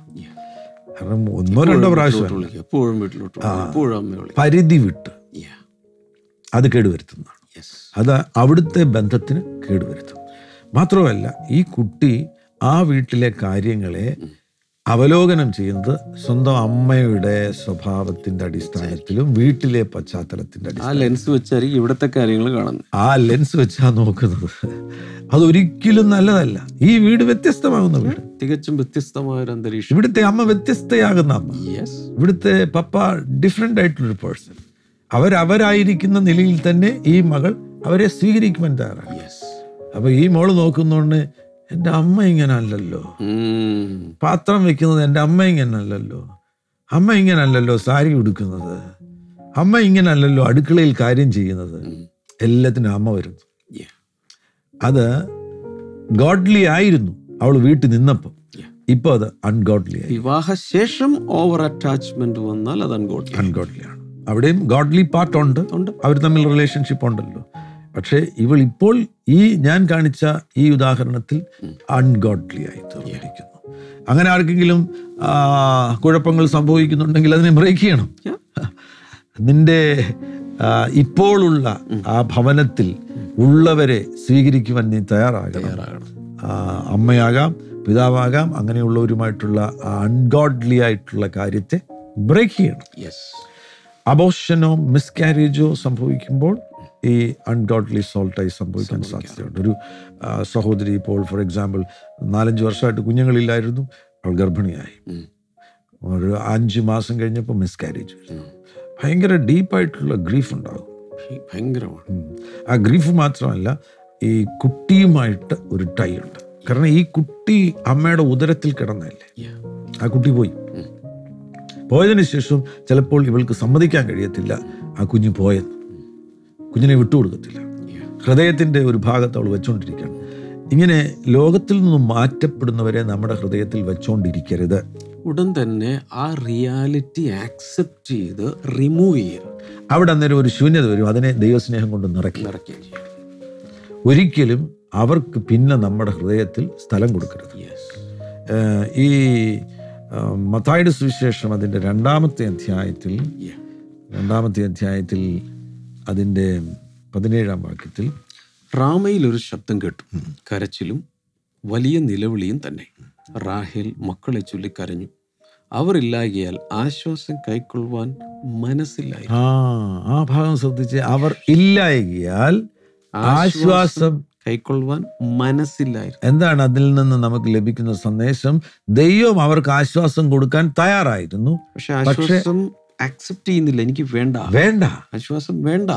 കാരണം ഒന്നോ രണ്ടോ പ്രാവശ്യം എപ്പോഴും വീട്ടിലോട്ട് പരിധി വിട്ട് അത് കേടുവരുത്തുന്നതാണ്. അത് അവിടുത്തെ ബന്ധത്തിന് കേടുവരുത്തും. മാത്രമല്ല ഈ കുട്ടി ആ വീട്ടിലെ കാര്യങ്ങളെ അവലോകനം ചെയ്യുന്നത് സ്വന്തം അമ്മയുടെ സ്വഭാവത്തിന്റെ അടിസ്ഥാനത്തിലും വീട്ടിലെ പശ്ചാത്തലത്തിന്റെ ആ ലെൻസ് വെച്ചായിരിക്കും ഇവിടുത്തെ കാര്യങ്ങൾ കാണുന്നത്. ആ ലെൻസ് വെച്ചാ നോക്കുന്നത്. അതൊരിക്കലും നല്ലതല്ല. ഈ വീട് വ്യത്യസ്തമാകുന്ന വീട്. തികച്ചും വ്യത്യസ്തമായ ഒരു അന്തരീക്ഷം. ഇവിടുത്തെ അമ്മ വ്യത്യസ്തയാകുന്ന അമ്മ. ഇവിടുത്തെ പപ്പ ഡിഫറെന്റ് ആയിട്ടുള്ളൊരു പേഴ്സൺ അവരവരായിരിക്കുന്ന നിലയിൽ തന്നെ ഈ മകൾ അവരെ സ്വീകരിക്കുവാൻ തയ്യാറാണ്. അപ്പൊ ഈ മോൾ നോക്കുന്നോണ്ട് എന്റെ അമ്മ ഇങ്ങനല്ലല്ലോ. പാത്രം വെക്കുന്നത് എന്റെ അമ്മ ഇങ്ങനല്ലല്ലോ. അമ്മ ഇങ്ങനല്ലല്ലോ സാരി ഉടുക്കുന്നത്. അമ്മ ഇങ്ങനല്ലല്ലോ അടുക്കളയിൽ കാര്യം ചെയ്യുന്നത്. എല്ലാത്തിനും അമ്മ വരുന്നു. അത് ഗോഡ്ലി ആയിരുന്നു അവൾ വീട്ടിൽ നിന്നപ്പോൾ ഇപ്പൊ അത് അൺഗോഡ്ലി ആയി. വിവാഹശേഷം ഓവർ അറ്റാച്ച്മെന്റ് വന്നാൽ അത് അൺഗോഡ്ലി അൺഗോഡ്ലി ആണ്. അവിടെയും ഗോഡ്ലി പാർട്ട് ഉണ്ട്. ഉണ്ട്. അവർ തമ്മിൽ റിലേഷൻഷിപ്പ് ഉണ്ടല്ലോ. പക്ഷേ ഇവൾ ഇപ്പോൾ ഈ ഞാൻ കാണിച്ച ഈ ഉദാഹരണത്തിൽ അൺഗോഡ്ലി ആയി തീർന്നിരിക്കുന്നു. അങ്ങനെ ആർക്കെങ്കിലും കുഴപ്പങ്ങൾ സംഭവിക്കുന്നുണ്ടെങ്കിൽ അതിനെ ബ്രേക്ക് ചെയ്യണം. നിന്റെ ഇപ്പോഴുള്ള ആ ഭവനത്തിൽ ഉള്ളവരെ സ്വീകരിക്കുവാൻ നീ തയ്യാറാകണം. അമ്മയാകാം പിതാവാകാം അങ്ങനെയുള്ളവരുമായിട്ടുള്ള ആ അൺഗോഡ്ലി ആയിട്ടുള്ള കാര്യത്തെ ബ്രേക്ക് ചെയ്യണം. യെസ് അബോഷനോ മിസ്കാരേജോ സംഭവിക്കുമ്പോൾ ഈ അൺഗോഡ്ലി സോൾട്ടായി സംഭവിക്കാൻ സാധ്യതയുണ്ട്. ഒരു സഹോദരി ഇപ്പോൾ ഫോർ എക്സാമ്പിൾ നാലഞ്ച് വർഷമായിട്ട് കുഞ്ഞുങ്ങളില്ലായിരുന്നു അവൾ ഗർഭിണിയായി. ഒരു അഞ്ച് മാസം കഴിഞ്ഞപ്പോൾ മിസ്കാരേജ് ഭയങ്കര ഡീപ്പായിട്ടുള്ള ഗ്രീഫ് ഉണ്ടാകും. ഭയങ്കരമാണ്. ആ ഗ്രീഫ് മാത്രമല്ല ഈ കുട്ടിയുമായിട്ട് ഒരു ടൈ ഉണ്ട്. കാരണം ഈ കുട്ടി അമ്മയുടെ ഉദരത്തിൽ കിടന്നല്ലേ ആ കുട്ടി പോയി. പോയതിനു ശേഷം ചിലപ്പോൾ ഇവൾക്ക് സമ്മതിക്കാൻ കഴിയത്തില്ല. ആ കുഞ്ഞ് പോയെന്ന്. കുഞ്ഞിനെ വിട്ടുകൊടുക്കത്തില്ല. ഹൃദയത്തിന്റെ ഒരു ഭാഗത്ത് അവൾ വെച്ചുകൊണ്ടിരിക്കുകയാണ് ഇങ്ങനെ ലോകത്തിൽ നിന്നും മാറ്റപ്പെടുന്നവരെ നമ്മുടെ ഹൃദയത്തിൽ വെച്ചുകൊണ്ടിരിക്കരുത് ഉടൻ തന്നെ ആ റിയാലിറ്റി ആക്സെപ്റ്റ് ചെയ്ത് റിമൂവ് ചെയ്യുക അവിടെ അന്നേരം ഒരു ശൂന്യത വരും. അതിനെ ദൈവസ്നേഹം കൊണ്ട് നിറക്കി നിറയ്ക്കുകയും ചെയ്യും. ഒരിക്കലും അവർക്ക് പിന്നെ നമ്മുടെ ഹൃദയത്തിൽ സ്ഥലം കൊടുക്കരുത്. ഈ മതായുടെ സുവിശേഷം അതിന്റെ രണ്ടാമത്തെ അധ്യായത്തിൽ രണ്ടാമത്തെ അധ്യായത്തിൽ അതിന്റെ പതിനേഴാം വാക്യത്തിൽ റാമയിൽ ഒരു ശബ്ദം കേട്ടു. കരച്ചിലും വലിയ നിലവിളിയും തന്നെ. റാഹേൽ മക്കളെ ചൊല്ലി കരഞ്ഞു. അവർ ആശ്വാസം കൈക്കൊള്ളുവാൻ മനസ്സിലായി ആ ആ ഭാഗം ശ്രദ്ധിച്ച് അവർ ഇല്ലായകിയാൽ ആശ്വാസം കൈക്കൊള്ളുവാൻ മനസ്സില്ലായിരുന്നു എന്താണ് അതിൽ നിന്ന് നമുക്ക് ലഭിക്കുന്ന സന്ദേശം? ദൈവം അവർക്ക് ആശ്വാസം കൊടുക്കാൻ തയ്യാറായിരുന്നു. പക്ഷെ ആശ്വാസം അക്സെപ്റ്റ് ചെയ്യുന്നില്ല. എനിക്ക് വേണ്ട. വേണ്ട. ആശ്വാസം വേണ്ട.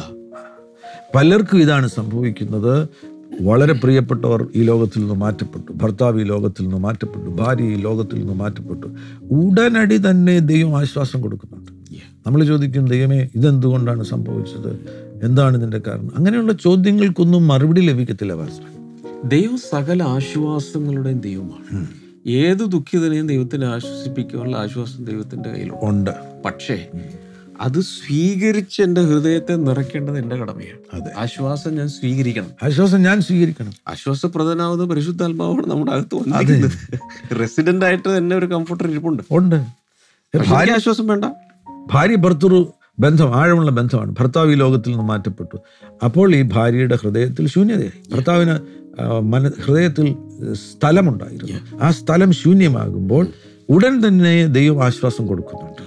പലർക്കും ഇതാണ് സംഭവിക്കുന്നത്. വളരെ പ്രിയപ്പെട്ടവർ ഈ ലോകത്തിൽ നിന്ന് മാറ്റപ്പെട്ടു. ഭർത്താവ് ഈ ലോകത്തിൽ നിന്ന് മാറ്റപ്പെട്ടു. ഭാര്യ ഈ ലോകത്തിൽ നിന്ന് മാറ്റപ്പെട്ടു. ഉടനടി തന്നെ ദൈവം ആശ്വാസം കൊടുക്കുന്നുണ്ട്. നമ്മൾ ചോദിക്കും ദൈവമേ ഇതെന്തുകൊണ്ടാണ് സംഭവിച്ചത്? എന്താണ് ഇതിന്റെ കാരണം? അങ്ങനെയുള്ള ചോദ്യങ്ങൾക്കൊന്നും മറുപടി ലഭിക്കത്തില്ല ദൈവം സകല ആശ്വാസങ്ങളുടെയും ദൈവമാണ്. ഏത് ദുഃഖിതനെയും ദൈവത്തിന് ആശ്വസിപ്പിക്കാനുള്ള ആശ്വാസം ദൈവത്തിന്റെ കയ്യിൽ ഉണ്ട്. പക്ഷേ അത് സ്വീകരിച്ച് എന്റെ ഹൃദയത്തെ നിറയ്ക്കേണ്ടത് എന്റെ കടമയാണ്. അതെ. ആശ്വാസം ഞാൻ സ്വീകരിക്കണം. ആശ്വാസം ഞാൻ സ്വീകരിക്കണം. ആശ്വാസപ്രദനാവുന്ന പരിശുദ്ധാത്മാവാണ് നമ്മുടെ അകത്ത് വന്നിരിക്കുന്നത്. റെസിഡന്റ് ആയിട്ട് തന്നെ ഒരു കംഫർട്ടർ ഇരിപ്പുണ്ട്. ഉണ്ട്. ആശ്വാസം വേണ്ട. ഭാര്യ ഭർത്തൃ ബന്ധം ആഴമുള്ള ബന്ധമാണ്. ഭർത്താവ് ഈ ലോകത്തിൽ നിന്ന് മാറ്റപ്പെട്ടു. അപ്പോൾ ഈ ഭാര്യയുടെ ഹൃദയത്തിൽ ശൂന്യതയായി. ഭർത്താവിന് മന ഹൃദയത്തിൽ സ്ഥലമുണ്ടായിരുന്നു. ആ സ്ഥലം ശൂന്യമാകുമ്പോൾ ഉടൻ തന്നെ ദൈവം ആശ്വാസം കൊടുക്കുന്നുണ്ട്.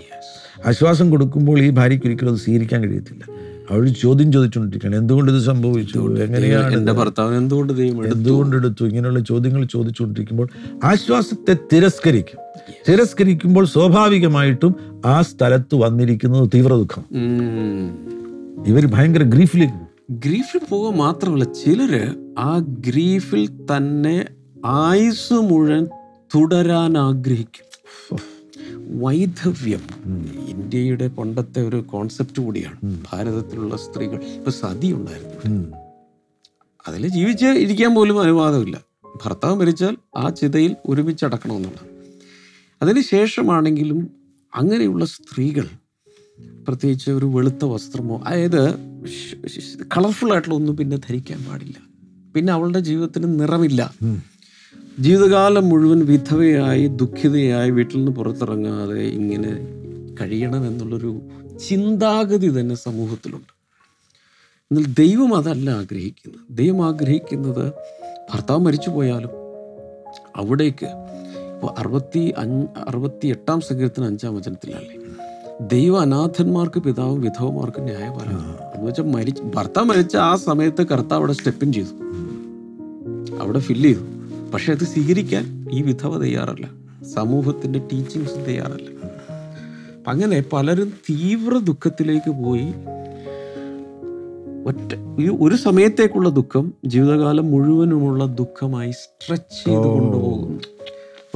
ആശ്വാസം കൊടുക്കുമ്പോൾ ഈ ഭാര്യയ്ക്ക് ഒരിക്കലും അത് സ്വീകരിക്കാൻ കഴിയത്തില്ല. അവൾ ചോദ്യം ചോദിച്ചുകൊണ്ടിരിക്കുകയാണ്. എന്തുകൊണ്ട് ഇത് സംഭവിച്ചു? എങ്ങനെയാണ് എന്റെ ഭർത്താവ് എന്തുകൊണ്ട് ദൈവം എടുത്തു? ഇങ്ങനെയുള്ള ചോദ്യങ്ങൾ ചോദിച്ചുകൊണ്ടിരിക്കുമ്പോൾ ആശ്വാസത്തെ തിരസ്കരിക്കും. തിരസ്കരിക്കുമ്പോൾ സ്വാഭാവികമായിട്ടും ആ സ്ഥലത്ത് വന്നിരിക്കുന്നത് തീവ്ര ദുഃഖം ഇവർ ഭയങ്കര ഗ്രീഫിലേക്ക്. ഗ്രീഫിൽ പോവുക മാത്രമല്ല ചിലര് ആ ഗ്രീഫിൽ തന്നെ ആയുസ് മുഴുവൻ തുടരാൻ ആഗ്രഹിക്കും. വൈധവ്യം. ഇന്ത്യയുടെ പണ്ടത്തെ ഒരു കോൺസെപ്റ്റ് കൂടിയാണ്. ഭാരതത്തിലുള്ള സ്ത്രീകൾ. ഇപ്പൊ സതി ഉണ്ടായിരുന്നു. അതിൽ ജീവിച്ച് ഇരിക്കാൻ പോലും അനുവാദമില്ല. ഭർത്താവ് മരിച്ചാൽ ആ ചിതയിൽ ഒരുമിച്ച് അടക്കണമെന്നുള്ളത് അതിന് ശേഷമാണെങ്കിലും അങ്ങനെയുള്ള സ്ത്രീകൾ പ്രത്യേകിച്ച് ഒരു വെളുത്ത വസ്ത്രമോ അതായത് കളർഫുൾ ആയിട്ടുള്ള ഒന്നും പിന്നെ ധരിക്കാൻ പാടില്ല. പിന്നെ അവളുടെ ജീവിതത്തിന് നിറമില്ല. ജീവിതകാലം മുഴുവൻ വിധവയായി ദുഃഖിതയായി വീട്ടിൽ നിന്ന് പുറത്തിറങ്ങാതെ ഇങ്ങനെ കഴിയണം എന്നുള്ളൊരു ചിന്താഗതി തന്നെ സമൂഹത്തിലുണ്ട്. എന്നാൽ ദൈവം അതല്ല ആഗ്രഹിക്കുന്നത്. ദൈവം ആഗ്രഹിക്കുന്നത് ഭർത്താവ് മരിച്ചു പോയാലും അവിടേക്ക് ഇപ്പോൾ അറുപത്തി അഞ്ച് അറുപത്തി എട്ടാം സങ്കീർത്തിന് അഞ്ചാം വചനത്തിലല്ലേ? ദൈവ അനാഥന്മാർക്ക് പിതാവും വിധവമാർക്ക് ന്യായപാലനം എന്ന് വെച്ചാൽ മരിച്ച് ഭർത്താവ് മരിച്ച ആ സമയത്ത് കർത്താവ് അവിടെ സ്റ്റെപ്പിൻ ചെയ്തു. അവിടെ ഫില്ല് ചെയ്തു. പക്ഷെ അത് സ്വീകരിക്കാൻ ഈ വിധവ തയ്യാറല്ല. സമൂഹത്തിന്റെ ടീച്ചിങ്സ് തയ്യാറല്ല. അങ്ങനെ പലരും തീവ്ര ദുഃഖത്തിലേക്ക് പോയി. ഒറ്റ ഈ ഒരു സമയത്തേക്കുള്ള ദുഃഖം ജീവിതകാലം മുഴുവനുമുള്ള ദുഃഖമായി സ്ട്രെച്ച് ചെയ്ത് കൊണ്ടുപോകുന്നു.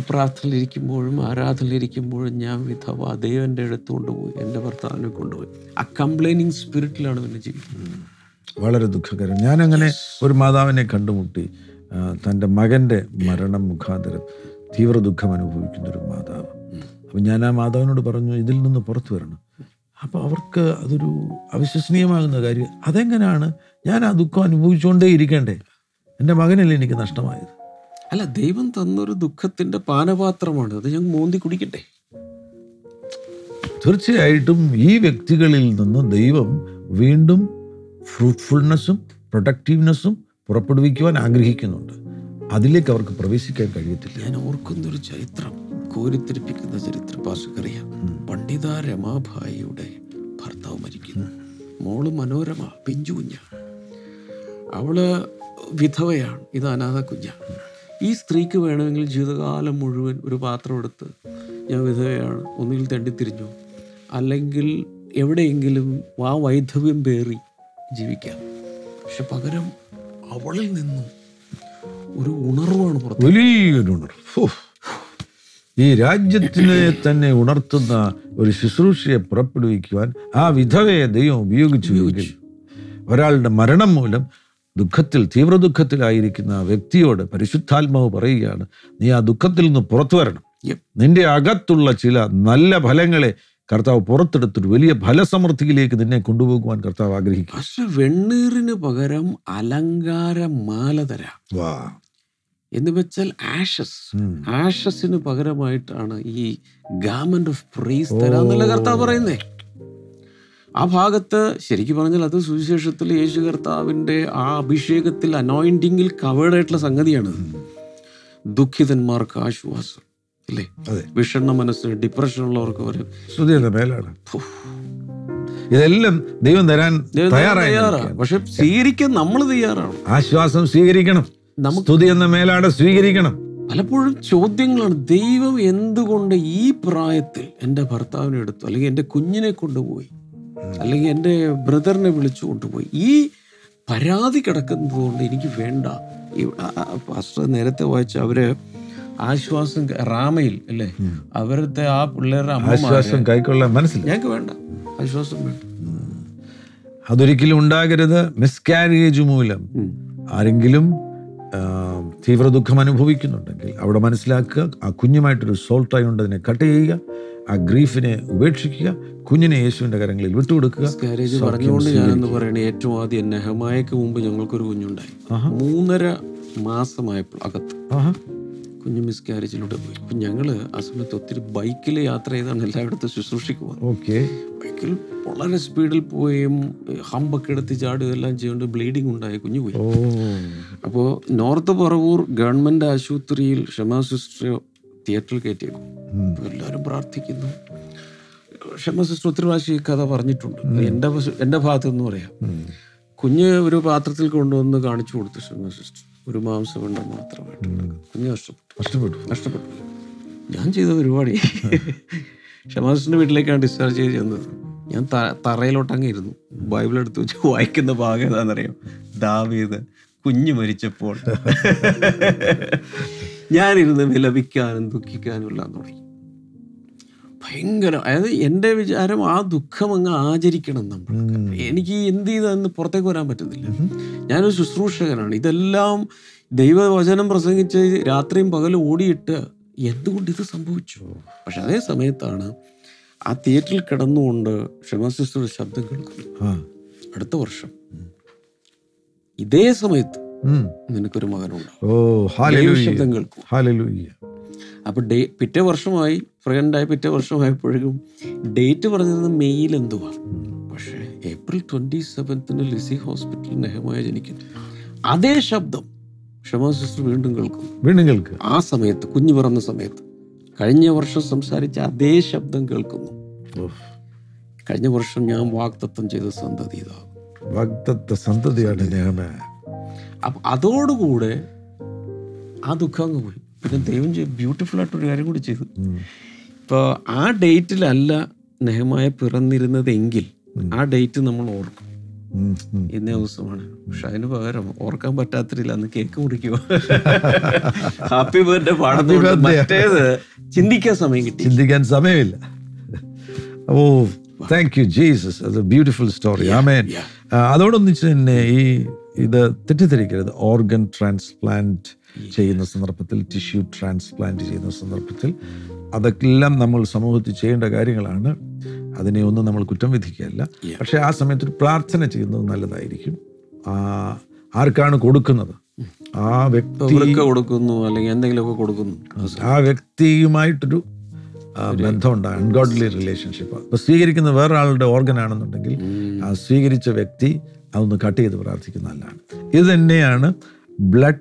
പ്രാർത്ഥനയിലിരിക്കുമ്പോഴും ആരാധനയിലിരിക്കുമ്പോഴും ഞാൻ വിധവ ദൈവന്റെ അടുത്ത് കൊണ്ടുപോയി എന്റെ ഭർത്താവിനെ കൊണ്ടുപോയി. ആ കംപ്ലൈനിങ് സ്പിരിറ്റിലാണ് പിന്നെ ജീവിക്കുന്നത് വളരെ ദുഃഖകരം. ഞാനങ്ങനെ ഒരു മാതാവിനെ കണ്ടുമുട്ടി തന്റെ മകന്റെ മരണം മുഖാന്തരം തീവ്ര ദുഃഖം അനുഭവിക്കുന്ന ഒരു മാതാവ് അപ്പം ഞാൻ ആ മാതാവിനോട് പറഞ്ഞു ഇതിൽ നിന്ന് പുറത്തു വരണം. അപ്പോൾ അവർക്ക് അതൊരു അവിശ്വസനീയമാകുന്ന കാര്യം. അതെങ്ങനെയാണ് ഞാൻ ആ ദുഃഖം അനുഭവിച്ചുകൊണ്ടേ ഇരിക്കണ്ടേ എന്റെ മകനല്ലേ എനിക്ക് നഷ്ടമായത്? അല്ല ദൈവം തന്നൊരു ദുഃഖത്തിന്റെ പാനപാത്രമാണ്. അത് ഞങ്ങൾ മോന്തി കുടിക്കട്ടെ. തീർച്ചയായിട്ടും ഈ വ്യക്തികളിൽ നിന്ന് ദൈവം വീണ്ടും ഫ്രൂട്ട്ഫുൾനെസ്സും പ്രൊഡക്റ്റീവ്നെസ്സും പുറപ്പെടുവിക്കുവാൻ ആഗ്രഹിക്കുന്നുണ്ട്. അതിലേക്ക് അവർക്ക് പ്രവേശിക്കാൻ കഴിയത്തില്ല. ഞാൻ ഓർക്കുന്നൊരു ചരിത്രം. കോരിത്തിരിപ്പിക്കുന്ന ചരിത്ര പാസക്കറിയ പണ്ഡിത രമാഭായിയുടെ ഭർത്താവ് മരിക്കുന്നു. മോൾ മനോരമ പിഞ്ചു കുഞ്ഞ അവൾ വിധവയാണ്. ഇത് അനാഥ കുഞ്ഞ ഈ സ്ത്രീക്ക് വേണമെങ്കിൽ ജീവിതകാലം മുഴുവൻ ഒരു പാത്രം എടുത്ത് ഞാൻ വിധവയാണ് ഒന്നുകിൽ തണ്ടിത്തിരിഞ്ഞു അല്ലെങ്കിൽ എവിടെയെങ്കിലും ആ വൈധവ്യം പേറി ജീവിക്കാം. പക്ഷെ പകരം അവളിൽ നിന്നും ഒരു ഉണർവാണ് പുറത്ത്. വലിയൊരു ഉണർവ്. ഈ രാജ്യത്തിനെ തന്നെ ഉണർത്തുന്ന ഒരു ശുശ്രൂഷയെ പുറപ്പെടുവിക്കുവാൻ ആ വിധവയെ ദൈവം ഉപയോഗിച്ചു. ഒരാളുടെ മരണം മൂലം ദുഃഖത്തിൽ തീവ്ര ദുഃഖത്തിലായിരിക്കുന്ന ആ വ്യക്തിയോട് പരിശുദ്ധാത്മാവ് പറയുകയാണ് നീ ആ ദുഃഖത്തിൽ നിന്ന് പുറത്തു വരണം. നിന്റെ അകത്തുള്ള ചില നല്ല ഫലങ്ങളെ കർത്താവ് പുറത്തെടുത്തിട്ട് വലിയ ഫലസമൃദ്ധിയിലേക്ക് നിന്നെ കൊണ്ടുപോകുവാൻ കർത്താവ് ആഗ്രഹിക്കും പക്ഷെ വെണ്ണീറിന് പകരം അലങ്കാര മാല തരാം എന്ന് വെച്ചാൽ ആഷസ് ആഷസിന് പകരമായിട്ടാണ് ഈ ഗാമന്റ് ഓഫ് പ്രൈസ് തരാന്നുള്ള കർത്താവ് പറയുന്നേ? ആ ഭാഗത്ത് ശരിക്കും പറഞ്ഞാൽ അത് സുവിശേഷത്തിൽ യേശു കർത്താവിന്റെ ആ അഭിഷേകത്തിൽ അനോയിന്റിങ്ങിൽ കവേർഡ് ആയിട്ടുള്ള സംഗതിയാണ്. ദുഃഖിതന്മാർക്ക് ആശ്വാസം അല്ലേ? അതെ. വിഷണ്ണ മനസ്സിന് ഡിപ്രഷൻ ഉള്ളവർക്ക് ഒരു ശ്രുതിയുടെ മേലാണ്. ഇതെല്ലാം ദൈവം തരാൻ തയ്യാറാണ് പക്ഷെ സ്വീകരിക്കാൻ നമ്മൾ തയ്യാറാണ്. ആശ്വാസം സ്വീകരിക്കണം. സ്തുതി എന്ന മേലാട സ്വീകരിക്കണം. പലപ്പോഴും ചോദ്യങ്ങളാണ് ദൈവം എന്തുകൊണ്ട് ഈ പ്രായത്തിൽ എന്റെ ഭർത്താവിനെ എടുത്തു അല്ലെങ്കിൽ എന്റെ കുഞ്ഞിനെ കൊണ്ടുപോയി? അല്ലെങ്കിൽ എന്റെ ബ്രദറിനെ വിളിച്ചു കൊണ്ടുപോയി. ഈ പരാതി കിടക്കുന്നത് കൊണ്ട് എനിക്ക് വേണ്ട. ഈ പാസ്റ്റർ നേരത്തെ വായിച്ച അവർ ആശ്വാസം റാമയിൽ അല്ലേ? അവരുടെ ആ പിള്ളേരുടെ ആശ്വാസം കൈക്കൊള്ളാൻ മനസ്സിലായി. ഞങ്ങൾക്ക് വേണ്ട. ആശ്വാസം വേണ്ട. അതൊരിക്കലും ഉണ്ടാകരുത്. മിസ്കാരേജ് മൂലം ആരെങ്കിലും തീവ്ര ദുഃഖം അനുഭവിക്കുന്നുണ്ടെങ്കിൽ അവിടെ മനസ്സിലാക്കുക. ആ കുഞ്ഞുമായിട്ടൊരു സോൾട്ടായി ഉണ്ട് അതിനെ കട്ട് ചെയ്യുക. ആ ഗ്രീഫിനെ ഉപേക്ഷിക്കുക കുഞ്ഞിനെ യേശുവിന്റെ കരങ്ങളിൽ വിട്ടുകൊടുക്കുക പറഞ്ഞുകൊണ്ട് ഞാനെന്ന് പറയണേ ഏറ്റവും ആദ്യം നെഹമായക്ക് മുമ്പ് ഞങ്ങൾക്കൊരു കുഞ്ഞുണ്ടായി. മൂന്നര മാസമായപ്പോൾ അകത്ത്. കുഞ്ഞു കുഞ്ഞ് മിസ്കാരേജിലൂടെ പോയി. അപ്പം ഞങ്ങൾ ആ സമയത്ത് ഒത്തിരി ബൈക്കിൽ യാത്ര ചെയ്താണ് എല്ലായിടത്തും ശുശ്രൂഷിക്കുക ഓക്കെ. ബൈക്കിൽ വളരെ സ്പീഡിൽ പോയും ഹമ്പൊക്കെ എടുത്ത് ചാടുക എല്ലാം ചെയ്യേണ്ട ബ്ലീഡിങ് ഉണ്ടായി കുഞ്ഞു പോയി. അപ്പോൾ നോർത്ത് പറവൂർ ഗവൺമെന്റ് ആശുപത്രിയിൽ ക്ഷമാ സിസ്റ്റർ തിയേറ്ററിൽ കയറ്റിയേക്കും എല്ലാവരും പ്രാർത്ഥിക്കുന്നു. ക്ഷമ സിസ്റ്റർ ഒത്തിരി പ്രാവശ്യം ഈ കഥ പറഞ്ഞിട്ടുണ്ട്. എന്റെ എന്റെ എന്റെ ഭാഗത്ത് നിന്ന് പറയാം കുഞ്ഞ് ഒരു പാത്രത്തിൽ കൊണ്ടുവന്ന് കാണിച്ചു കൊടുത്തു ക്ഷമ സിസ്റ്റർ. ഒരു മാംസപിണ്ഡം മാത്രമായിട്ട്. കുഞ്ഞ് നഷ്ടപ്പെട്ടു നഷ്ടപ്പെട്ടു ഞാൻ ചെയ്ത പരിപാടി. ഷമാസിന്റെ വീട്ടിലേക്കാണ് ഡിസ്ചാർജ് ചെയ്ത് ചെന്നത്. ഞാൻ തറയിലോട്ട് തറയിലോട്ടങ്ങ് ഇരുന്നു ബൈബിൾ എടുത്ത് വെച്ച് വായിക്കുന്ന ഭാഗം ഏതാണെന്നറിയാം? ദാവീത് കുഞ്ഞു മരിച്ചപ്പോൾ. ഞാനിരുന്ന് വിലപിക്കാനും ദുഃഖിക്കാനും എല്ലാം തുടങ്ങി. ഭയങ്കര അതായത് എന്റെ വിചാരം ആ ദുഃഖം അങ്ങ് ആചരിക്കണം നമ്മൾ എനിക്ക് എന്ത് ചെയ്തെന്ന് പുറത്തേക്ക് വരാൻ പറ്റുന്നില്ല. ഞാനൊരു ശുശ്രൂഷകനാണ്. ഇതെല്ലാം ദൈവവചനം പ്രസംഗിച്ച് രാത്രിയും പകലും ഓടിയിട്ട് എന്തുകൊണ്ട് ഇത് സംഭവിച്ചു? പക്ഷെ അതേ സമയത്താണ് ആ തിയേറ്ററിൽ കിടന്നുകൊണ്ട് ക്ഷമ സിസ്റ്ററുടെ ശബ്ദം കേൾക്കുന്നു അടുത്ത വർഷം. ഇതേ സമയത്ത്. നിനക്കൊരു മകനുണ്ടാവും അപ്പൊ ഡേ പിറ്റേ വർഷമായി പ്രഗ്നന്റായി പിറ്റേ വർഷമായപ്പോഴേക്കും ഡേറ്റ് പറഞ്ഞത് മെയ്യിൽ എന്തുവാ? പക്ഷേ ഏപ്രിൽ ട്വന്റി സെവൻത്തിന് ലിസി ഹോസ്പിറ്റലിൽ നെഹമായ ജനിക്കുന്നു. അതേ ശബ്ദം ക്ഷമാ സിസ്റ്റർ വീണ്ടും കേൾക്കും. വീണ്ടും കേൾക്കും ആ സമയത്ത് കുഞ്ഞു പിറന്ന സമയത്ത് കഴിഞ്ഞ വർഷം സംസാരിച്ച അതേ ശബ്ദം കേൾക്കുന്നു. കഴിഞ്ഞ വർഷം ഞാൻ വാക്തത്വം ചെയ്ത സന്തതി ഇതാകും വാഗ്ദത്ത സന്തതിയാണ് നെഹമ അപ്പൊ അതോടുകൂടെ ആ ദുഃഖം അങ്ങ് പോയി. പിന്നെ ദൈവം ബ്യൂട്ടിഫുൾ ആയിട്ടൊരു കാര്യം കൂടി ചെയ്തു. ഇപ്പോൾ ആ ഡേറ്റിലല്ല നെഹമായ പിറന്നിരുന്നതെങ്കിൽ ആ ഡേറ്റ് നമ്മൾ ഓർക്കും. ഇന്ന ദിവസമാണ്. പക്ഷെ അതിന് പകരം ഓർക്കാൻ പറ്റാത്തില്ല അന്ന് കേക്ക് മുറിക്കുമോ ഹാപ്പി ബർത്ത്ഡേ പാടുന്നുണ്ട് birthday. മറ്റേത് ചിന്തിക്കാൻ സമയം കിട്ടി. ചിന്തിക്കാൻ സമയമില്ല. ഓ താങ്ക് യു ജീസസ് അത് ബ്യൂട്ടിഫുൾ സ്റ്റോറി ആമേൻ. അതോടൊന്നിച്ച് തന്നെ ഈ ഇത് തെറ്റിദ്ധരിക്കരുത്. ഓർഗൻ ട്രാൻസ്പ്ലാന്റ് ചെയ്യുന്ന സന്ദർഭത്തിൽ ടിഷ്യൂ ട്രാൻസ്പ്ലാന്റ് ചെയ്യുന്ന സന്ദർഭത്തിൽ അതൊക്കെല്ലാം നമ്മൾ സമൂഹത്തിൽ ചെയ്യേണ്ട കാര്യങ്ങളാണ്. അതിനെ ഒന്നും നമ്മൾ കുറ്റം വിധിക്കുകയല്ല. പക്ഷേ ആ സമയത്ത് ഒരു പ്രാർത്ഥന ചെയ്യുന്നത് നല്ലതായിരിക്കും. ആ, ആർക്കാണ് കൊടുക്കുന്നത്? ആ വ്യക്തി കൊടുക്കുന്നു അല്ലെങ്കിൽ എന്തെങ്കിലുമൊക്കെ കൊടുക്കുന്നു. ആ വ്യക്തിയുമായിട്ടൊരു ബന്ധമുണ്ട് അൺഗോഡ്ലി റിലേഷൻഷിപ്പ് അപ്പൊ സ്വീകരിക്കുന്ന വേറൊരാളുടെ ഓർഗൻ ആണെന്നുണ്ടെങ്കിൽ ആ സ്വീകരിച്ച വ്യക്തി അതൊന്ന് കട്ട് ചെയ്ത് പ്രാർത്ഥിക്കുന്ന നല്ലതാണ്. ഇത് തന്നെയാണ് ബ്ലഡ്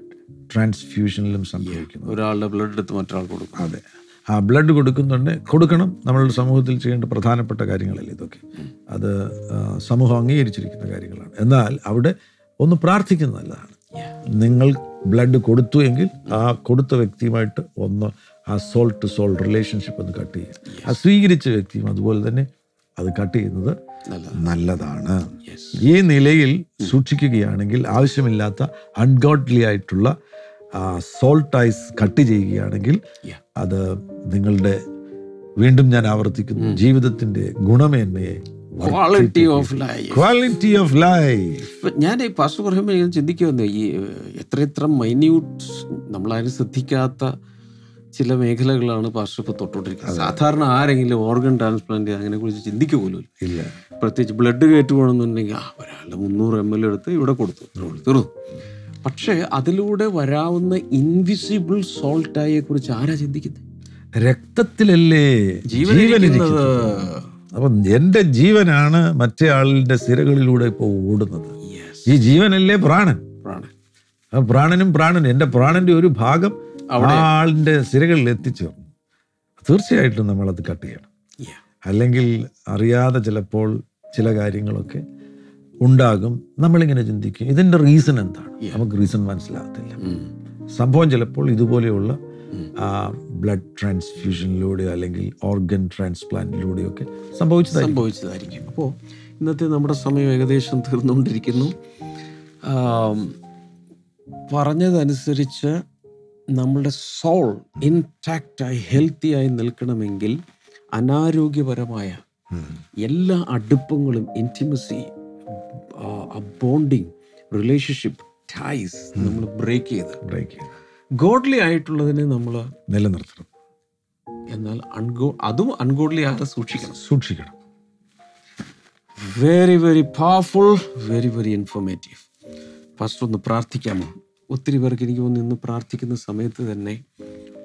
ട്രാൻസ്ഫ്യൂഷനിലും സംഭവിക്കുന്നത്. ഒരാളുടെ ബ്ലഡ് എടുത്ത് മറ്റൊരാൾ കൊടുക്കും. അതെ. ആ ബ്ലഡ് കൊടുക്കുന്നുണ്ട്. കൊടുക്കണം. നമ്മളുടെ സമൂഹത്തിൽ ചെയ്യേണ്ട പ്രധാനപ്പെട്ട കാര്യങ്ങളല്ലേ ഇതൊക്കെ. അത് സമൂഹം അംഗീകരിച്ചിരിക്കുന്ന കാര്യങ്ങളാണ്. എന്നാൽ അവിടെ ഒന്ന് പ്രാർത്ഥിക്കുന്നത് നല്ലതാണ്. നിങ്ങൾ ബ്ലഡ് കൊടുത്തു എങ്കിൽ ആ കൊടുത്ത വ്യക്തിയുമായിട്ട് ഒന്ന് ആ സോൾ ടു സോൾ റിലേഷൻഷിപ്പ് ഒന്ന് കട്ട് ചെയ്യുക. ആ സ്വീകരിച്ച വ്യക്തിയും അതുപോലെ തന്നെ അത് കട്ട് ചെയ്യുന്നത് നല്ലതാണ്. ഈ നിലയിൽ സൂക്ഷിക്കുകയാണെങ്കിൽ ആവശ്യമില്ലാത്ത അൺഗോഡ്ലി ആയിട്ടുള്ള സോൾട്ട് ഐസ് കട്ട് ചെയ്യുകയാണെങ്കിൽ അത് നിങ്ങളുടെ വീണ്ടും ഞാൻ ആവർത്തിക്കുന്നു. ജീവിതത്തിന്റെ ഗുണമേന്മയെ quality of life quality of life ഞാൻ ഈ പാസ്റ്റർ പറയുമ്പോൾ ചിന്തിക്കുന്നു ചിന്തിക്കുമെന്ന് ഈ എത്ര എത്ര മൈന്യൂട്ട് നമ്മളാരും ശ്രദ്ധിക്കാത്ത ചില മേഖലകളാണ് പാസ്റ്റർ തൊട്ടോണ്ടിരിക്കുന്നത്. സാധാരണ ആരെങ്കിലും ഓർഗൻ ട്രാൻസ്പ്ലാന്റ് അങ്ങനെ കുറിച്ച് ചിന്തിക്കുക പോലും ഇല്ല. പ്രത്യേകിച്ച് ബ്ലഡ് കയറ്റുപോകണമെന്നുണ്ടെങ്കിൽ ആ ഒരാളുടെ മുന്നൂറ് എം എൽ എടുത്ത് ഇവിടെ കൊടുത്തു തീർന്നു. പക്ഷേ അതിലൂടെ വരാവുന്ന ഇൻവിസിബിൾ സോൾട്ടായെ കുറിച്ച് ആരാ ചിന്തിക്കുന്നത് രക്തത്തിലല്ലേ ജീവൻ ജീവനിരിക്കുന്നത്? അപ്പം എന്റെ ജീവനാണ് മറ്റേ ആളിന്റെ സിരകളിലൂടെ ഇപ്പോൾ ഓടുന്നത്. ഈ ജീവനല്ലേ പ്രാണൻ? പ്രാണൻ. പ്രാണനും പ്രാണനും എന്റെ പ്രാണന്റെ ഒരു ഭാഗം ആളിന്റെ സിരകളിൽ എത്തിച്ചേർന്നു തീർച്ചയായിട്ടും നമ്മൾ അത് കട്ട് ചെയ്യണം. അല്ലെങ്കിൽ അറിയാതെ ചിലപ്പോൾ ചില കാര്യങ്ങളൊക്കെ ഉണ്ടാകും. നമ്മളിങ്ങനെ ചിന്തിക്കും. ഇതിന്റെ റീസൺ എന്താണ്? നമുക്ക് റീസൺ മനസ്സിലാകത്തില്ല. സംഭവം ചിലപ്പോൾ ഇതുപോലെയുള്ള ബ്ലഡ് ട്രാൻസ്ഫ്യൂഷനിലൂടെയോ അല്ലെങ്കിൽ ഓർഗൻ ട്രാൻസ്പ്ലാന്റിലൂടെ ഒക്കെ സംഭവിച്ചതായിരിക്കും. അപ്പോൾ ഇന്നത്തെ നമ്മുടെ സമയം ഏകദേശം തീർന്നുകൊണ്ടിരിക്കുന്നു. പറഞ്ഞതനുസരിച്ച് നമ്മളുടെ സോൾ ഇൻടാക്റ്റായി ഹെൽത്തിയായി നിൽക്കണമെങ്കിൽ അനാരോഗ്യപരമായ എല്ലാ അടുപ്പങ്ങളും ഇന്റിമസി ബോണ്ടിങ് റിലേഷൻഷിപ്പ് ടൈസ് നമ്മൾ ബ്രേക്ക് ചെയ്ത്. ബ്രേക്ക് ചെയ്ത്. ഗോഡ്ലി ആയിട്ടുള്ളതിനെ നമ്മൾ നിലനിർത്തണം. എന്നാൽ അൺഗോ അതും അൺഗോഡ്ലി ആകാതെ സൂക്ഷിക്കണം. സൂക്ഷിക്കണം. Very very powerful very very informative first ഒന്ന് പ്രാർത്ഥിക്കാമോ? ഒത്തിരി പേർക്ക് എനിക്ക് തോന്നുന്നു ഇന്ന് പ്രാർത്ഥിക്കുന്ന സമയത്ത് തന്നെ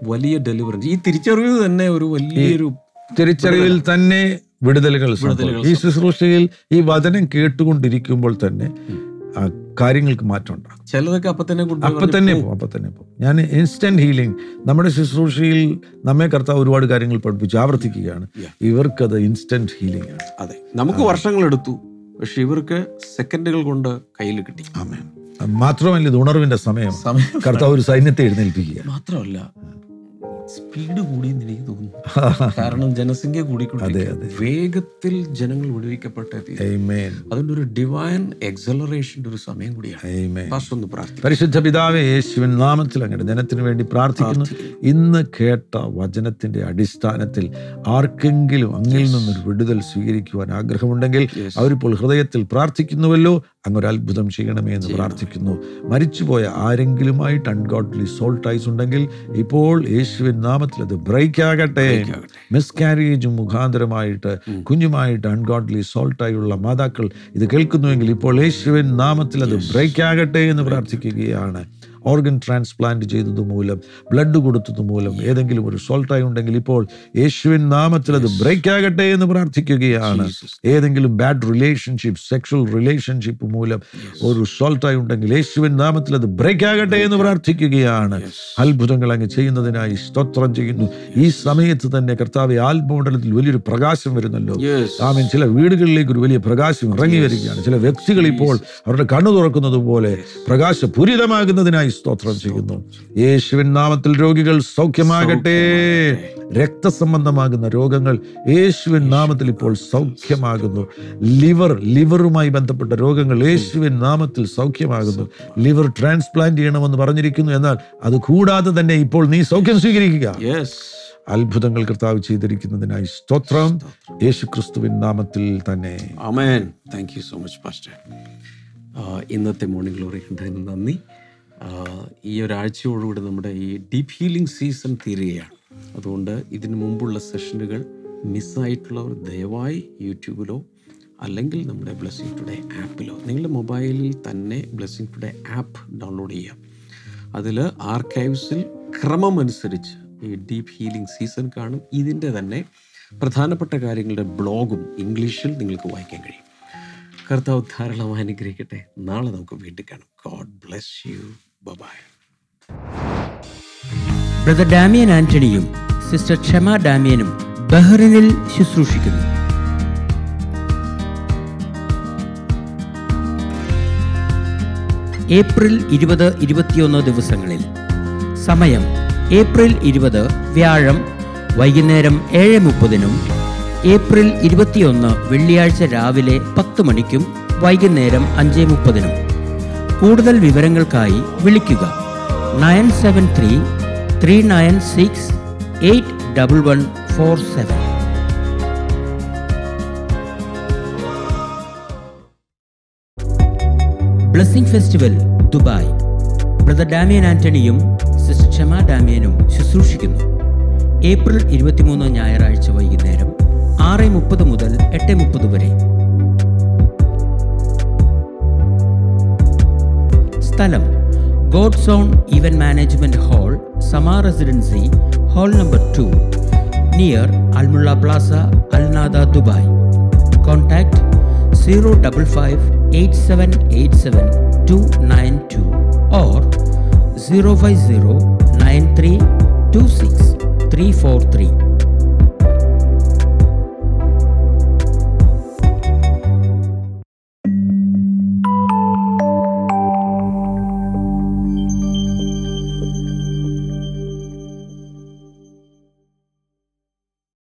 വലിയ ഡെലിവറൻസ് ഈ തിരിച്ചറിവ് തന്നെ ഒരു വലിയൊരു തിരിച്ചറിവിൽ തന്നെ വിടുതലുകൾ. ഈ ശുശ്രൂഷയിൽ ഈ വചനം കേട്ടുകൊണ്ടിരിക്കുമ്പോൾ തന്നെ കാര്യങ്ങൾക്ക് മാറ്റം ഉണ്ടാകും. ചിലതൊക്കെ അപ്പൊ തന്നെ അപ്പം തന്നെ പോകും അപ്പൊ തന്നെ പോകും. ഞാൻ ഇൻസ്റ്റന്റ് ഹീലിംഗ് നമ്മുടെ ശുശ്രൂഷയിൽ നമ്മെ കർത്താവ് ഒരുപാട് കാര്യങ്ങൾ പഠിപ്പിച്ച് ആവർത്തിക്കുകയാണ്. ഇവർക്കത് ഇൻസ്റ്റന്റ് ഹീലിംഗ് ആണ്. അതെ. നമുക്ക് വർഷങ്ങൾ എടുത്തു പക്ഷെ ഇവർക്ക് സെക്കൻഡുകൾ കൊണ്ട് കയ്യിൽ കിട്ടി. അത് മാത്രമല്ല ഇത് ഉണർവിന്റെ സമയം. സമയം. കർത്താവ് ഒരു സൈന്യത്തെ എഴുന്നേൽപ്പിക്കുക. മാത്രമല്ല സ്പീഡ് കൂടി എന്ന് എനിക്ക് തോന്നുന്നു. കാരണം ജനസംഖ്യ കൂടി വേഗത്തിൽ ജനങ്ങൾ വിടുവിക്കപ്പെട്ട Amen. അതിന്റെ ഒരു ഡിവൈൻ എക്സലറേഷന്റെ ഒരു സമയം കൂടിയാണ്. പരിശുദ്ധ പിതാവേ യേശുവിൻ നാമത്തിൽ അങ്ങനെ ജനത്തിന് വേണ്ടി പ്രാർത്ഥിക്കുന്നു. ഇന്ന് കേട്ട വചനത്തിന്റെ അടിസ്ഥാനത്തിൽ ആർക്കെങ്കിലും അങ്ങിൽ നിന്നൊരു വിടുതൽ സ്വീകരിക്കുവാൻ ആഗ്രഹമുണ്ടെങ്കിൽ അവരിപ്പോൾ ഹൃദയത്തിൽ പ്രാർത്ഥിക്കുന്നുവല്ലോ. അങ്ങൊരു അത്ഭുതം ചെയ്യണമേ എന്ന് പ്രാർത്ഥിക്കുന്നു. മരിച്ചുപോയ ആരെങ്കിലുമായിട്ട് അൺഗോഡ്ലി സോൾട്ട് ഐസ് ഉണ്ടെങ്കിൽ ഇപ്പോൾ യേശുവിൻ നാമത്തിൽ അത് ബ്രേക്ക് ആകട്ടെ മിസ്കാരേജും മുഖാന്തരമായിട്ട് കുഞ്ഞുമായിട്ട് അൺഗോഡ്ലി സോൾട്ട് ആയുള്ള മാതാക്കൾ ഇത് കേൾക്കുന്നുവെങ്കിൽ ഇപ്പോൾ യേശുവിൻ നാമത്തിൽ അത് ബ്രേക്ക് ആകട്ടെ എന്ന് പ്രാർത്ഥിക്കുകയാണ്. ഓർഗൻ ട്രാൻസ്പ്ലാന്റ് ചെയ്തത് മൂലം ബ്ലഡ് കൊടുത്തത് മൂലം ഏതെങ്കിലും ഒരു സോൾട്ടായി ഉണ്ടെങ്കിൽ ഇപ്പോൾ യേശുവിൻ നാമത്തിൽ അത് ബ്രേക്ക് ആകട്ടെ എന്ന് പ്രാർത്ഥിക്കുകയാണ്. ഏതെങ്കിലും ബാഡ് റിലേഷൻഷിപ്പ് സെക്ഷൽ റിലേഷൻഷിപ്പ് മൂലം ഒരു സോൾട്ടായി ഉണ്ടെങ്കിൽ യേശുവിൻ നാമത്തിൽ അത് ബ്രേക്ക് ആകട്ടെ എന്ന് പ്രാർത്ഥിക്കുകയാണ്. അത്ഭുതങ്ങൾ അങ്ങ് ചെയ്യുന്നതിനായി സ്തോത്രം ചെയ്യുന്നു. ഈ സമയത്ത് തന്നെ കർത്താവ് ആത്മമണ്ഡലത്തിൽ വലിയൊരു പ്രകാശം വരുന്നല്ലോ. ആമീൻ. ചില വീടുകളിലേക്ക് ഒരു വലിയ പ്രകാശം ഇറങ്ങി വരികയാണ്. ചില വ്യക്തികൾ ഇപ്പോൾ അവരുടെ കണ്ണു തുറക്കുന്നത് പോലെ പ്രകാശപൂരിതമാകുന്നതിനായി സ്തോത്രം ചെയ്യുന്നു യേശുവിൻ നാമത്തിൽ രോഗികൾ സൗഖ്യമാകട്ടെ. രക്തസംബന്ധമാകുന്ന രോഗങ്ങൾ യേശുവിൻ നാമത്തിൽ ഇപ്പോൾ സൗഖ്യമാകുന്നു. ലിവർ ലിവറുമായി ബന്ധപ്പെട്ട രോഗങ്ങൾ യേശുവിൻ നാമത്തിൽ സൗഖ്യമാകുന്നു. ലിവർ ട്രാൻസ്പ്ലാന്റ് ചെയ്യണമെന്ന് പറഞ്ഞിരിക്കുന്നു. എന്നാൽ അത് കൂടാതെ തന്നെ ഇപ്പോൾ നീ സൗഖ്യം സ്വീകരിക്കുക. അത്ഭുതങ്ങൾ കർത്താവ് ചെയ്തിരിക്കുന്നതിനായി സ്തോത്രം. യേശു ക്രിസ്തുവിൻ നാമത്തിൽ തന്നെ. Amen thank you so much pastor ഇന്നത്തെ മോർണിംഗ് ഗ്ലോറി കണ്ടതിന് നന്ദി. ഈ ഒരാഴ്ചയോടുകൂടി നമ്മുടെ ഈ ഡീപ് ഹീലിംഗ് സീസൺ തീരുകയാണ്. അതുകൊണ്ട് ഇതിനു മുമ്പുള്ള സെഷനുകൾ മിസ്സായിട്ടുള്ളവർ ദയവായി യൂട്യൂബിലോ അല്ലെങ്കിൽ നമ്മുടെ ബ്ലെസ്സിങ് ടുഡേ ആപ്പിലോ നിങ്ങളുടെ മൊബൈലിൽ തന്നെ ബ്ലെസ്സിങ് ടുഡേ ആപ്പ് ഡൗൺലോഡ് ചെയ്യാം അതിൽ ആർക്കൈവ്സിൽ ക്രമമനുസരിച്ച് ഈ ഡീപ്പ് ഹീലിംഗ് സീസൺ കാണും. ഇതിന്റെ തന്നെ പ്രധാനപ്പെട്ട കാര്യങ്ങളുടെ ബ്ലോഗും ഇംഗ്ലീഷിൽ നിങ്ങൾക്ക് വായിക്കാൻ കഴിയും. കർത്താവ് ധാരാളം അനുഗ്രഹിക്കട്ടെ. നാളെ നമുക്ക് വീണ്ടും കാണാം. God bless you bye brother Damian ആന്റണിയും sister Kshama ഡാമിയനും ബഹ്റിനിൽ ശുശ്രൂഷിക്കുന്നു. ഏപ്രിൽ ഇരുപത് ഇരുപത്തിയൊന്ന് ദിവസങ്ങളിൽ. സമയം ഏപ്രിൽ ഇരുപത് വ്യാഴം വൈകുന്നേരം ഏഴ് മുപ്പതിനും ഏപ്രിൽ ഇരുപത്തിയൊന്ന് വെള്ളിയാഴ്ച രാവിലെ പത്ത് മണിക്കും വൈകുന്നേരം അഞ്ച് മുപ്പതിനും. കൂടുതൽ വിവരങ്ങൾക്കായി വിളിക്കുക. Nine seven three three nine six eight double one four seven. Blessing festival Dubai. Brother Damian ആന്റണിയും sister Kshama ഡാമിയനും ശുശ്രൂഷിക്കുന്നു. ഏപ്രിൽ ഇരുപത്തിമൂന്ന് ഞായറാഴ്ച വൈകുന്നേരം ആറ് മുപ്പത് മുതൽ എട്ട് മുപ്പത് വരെ. സ്ഥലം God zone event management hall Sama residency hall number two near Al Mulla plaza Al Nahda Dubai. Contact zero double five eight seven eight seven two nine two or zero five zero nine three two six three four three.